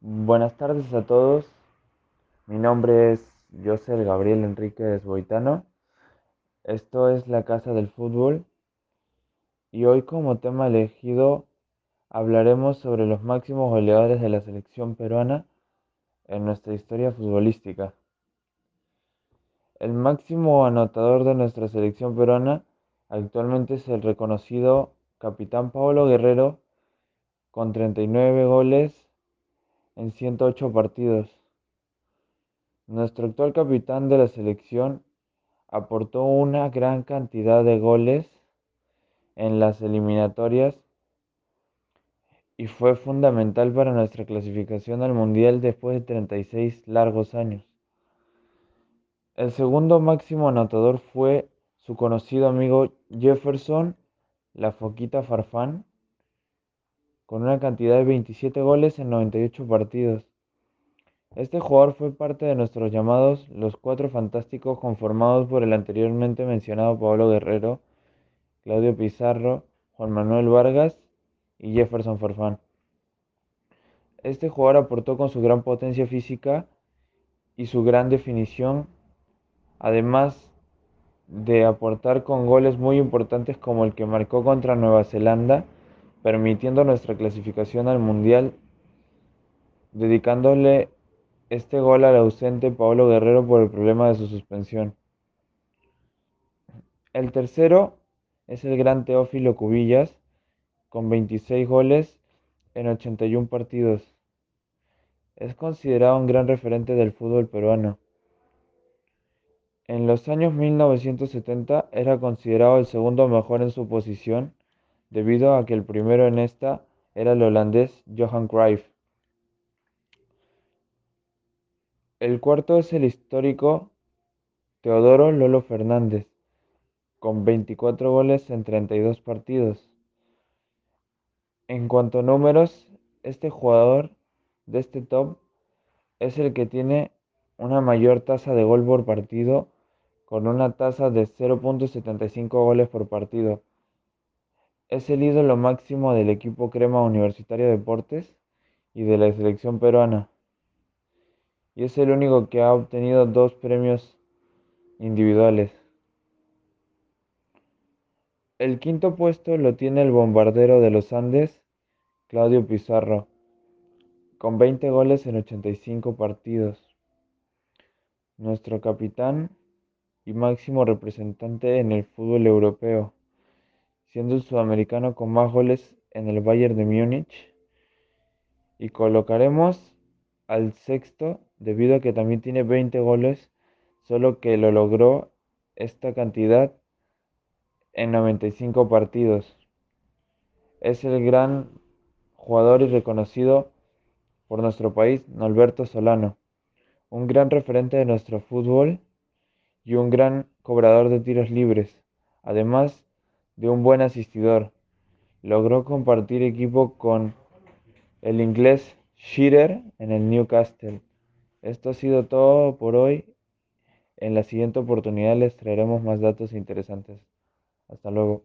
Buenas tardes a todos. Mi nombre es José Gabriel Enríquez Boitano. Esto es la Casa del Fútbol y hoy como tema elegido hablaremos sobre los máximos goleadores de la selección peruana en nuestra historia futbolística. El máximo anotador de nuestra selección peruana actualmente es el reconocido capitán Pablo Guerrero con 39 goles en 108 partidos. Nuestro actual capitán de la selección aportó una gran cantidad de goles en las eliminatorias y fue fundamental para nuestra clasificación al Mundial después de 36 largos años. El segundo máximo anotador fue su conocido amigo Jefferson La Foquita Farfán, con una cantidad de 27 goles en 98 partidos. Este jugador fue parte de nuestros llamados Los Cuatro Fantásticos conformados por el anteriormente mencionado Pablo Guerrero, Claudio Pizarro, Juan Manuel Vargas y Jefferson Farfán. Este jugador aportó con su gran potencia física y su gran definición, además de aportar con goles muy importantes como el que marcó contra Nueva Zelanda, permitiendo nuestra clasificación al Mundial, dedicándole este gol al ausente Pablo Guerrero por el problema de su suspensión. El tercero es el gran Teófilo Cubillas, con 26 goles en 81 partidos. Es considerado un gran referente del fútbol peruano. En los años 1970 era considerado el segundo mejor en su posición, debido a que el primero en esta era el holandés Johan Cruyff. El cuarto es el histórico Teodoro Lolo Fernández, con 24 goles en 32 partidos. En cuanto a números, este jugador de este top es el que tiene una mayor tasa de gol por partido, con una tasa de 0.75 goles por partido. Es el ídolo máximo del equipo Crema Universitario Deportes y de la selección peruana y es el único que ha obtenido dos premios individuales. El quinto puesto lo tiene el bombardero de los Andes, Claudio Pizarro, con 20 goles en 85 partidos. Nuestro capitán y máximo representante en el fútbol europeo, siendo el sudamericano con más goles en el Bayern de Múnich. Y colocaremos al sexto debido a que también tiene 20 goles, solo que lo logró esta cantidad en 95 partidos. Es el gran jugador y reconocido por nuestro país, Norberto Solano, un gran referente de nuestro fútbol y un gran cobrador de tiros libres, además de un buen asistidor. Logró compartir equipo con el inglés Shearer en el Newcastle. Esto ha sido todo por hoy. En la siguiente oportunidad les traeremos más datos interesantes. Hasta luego.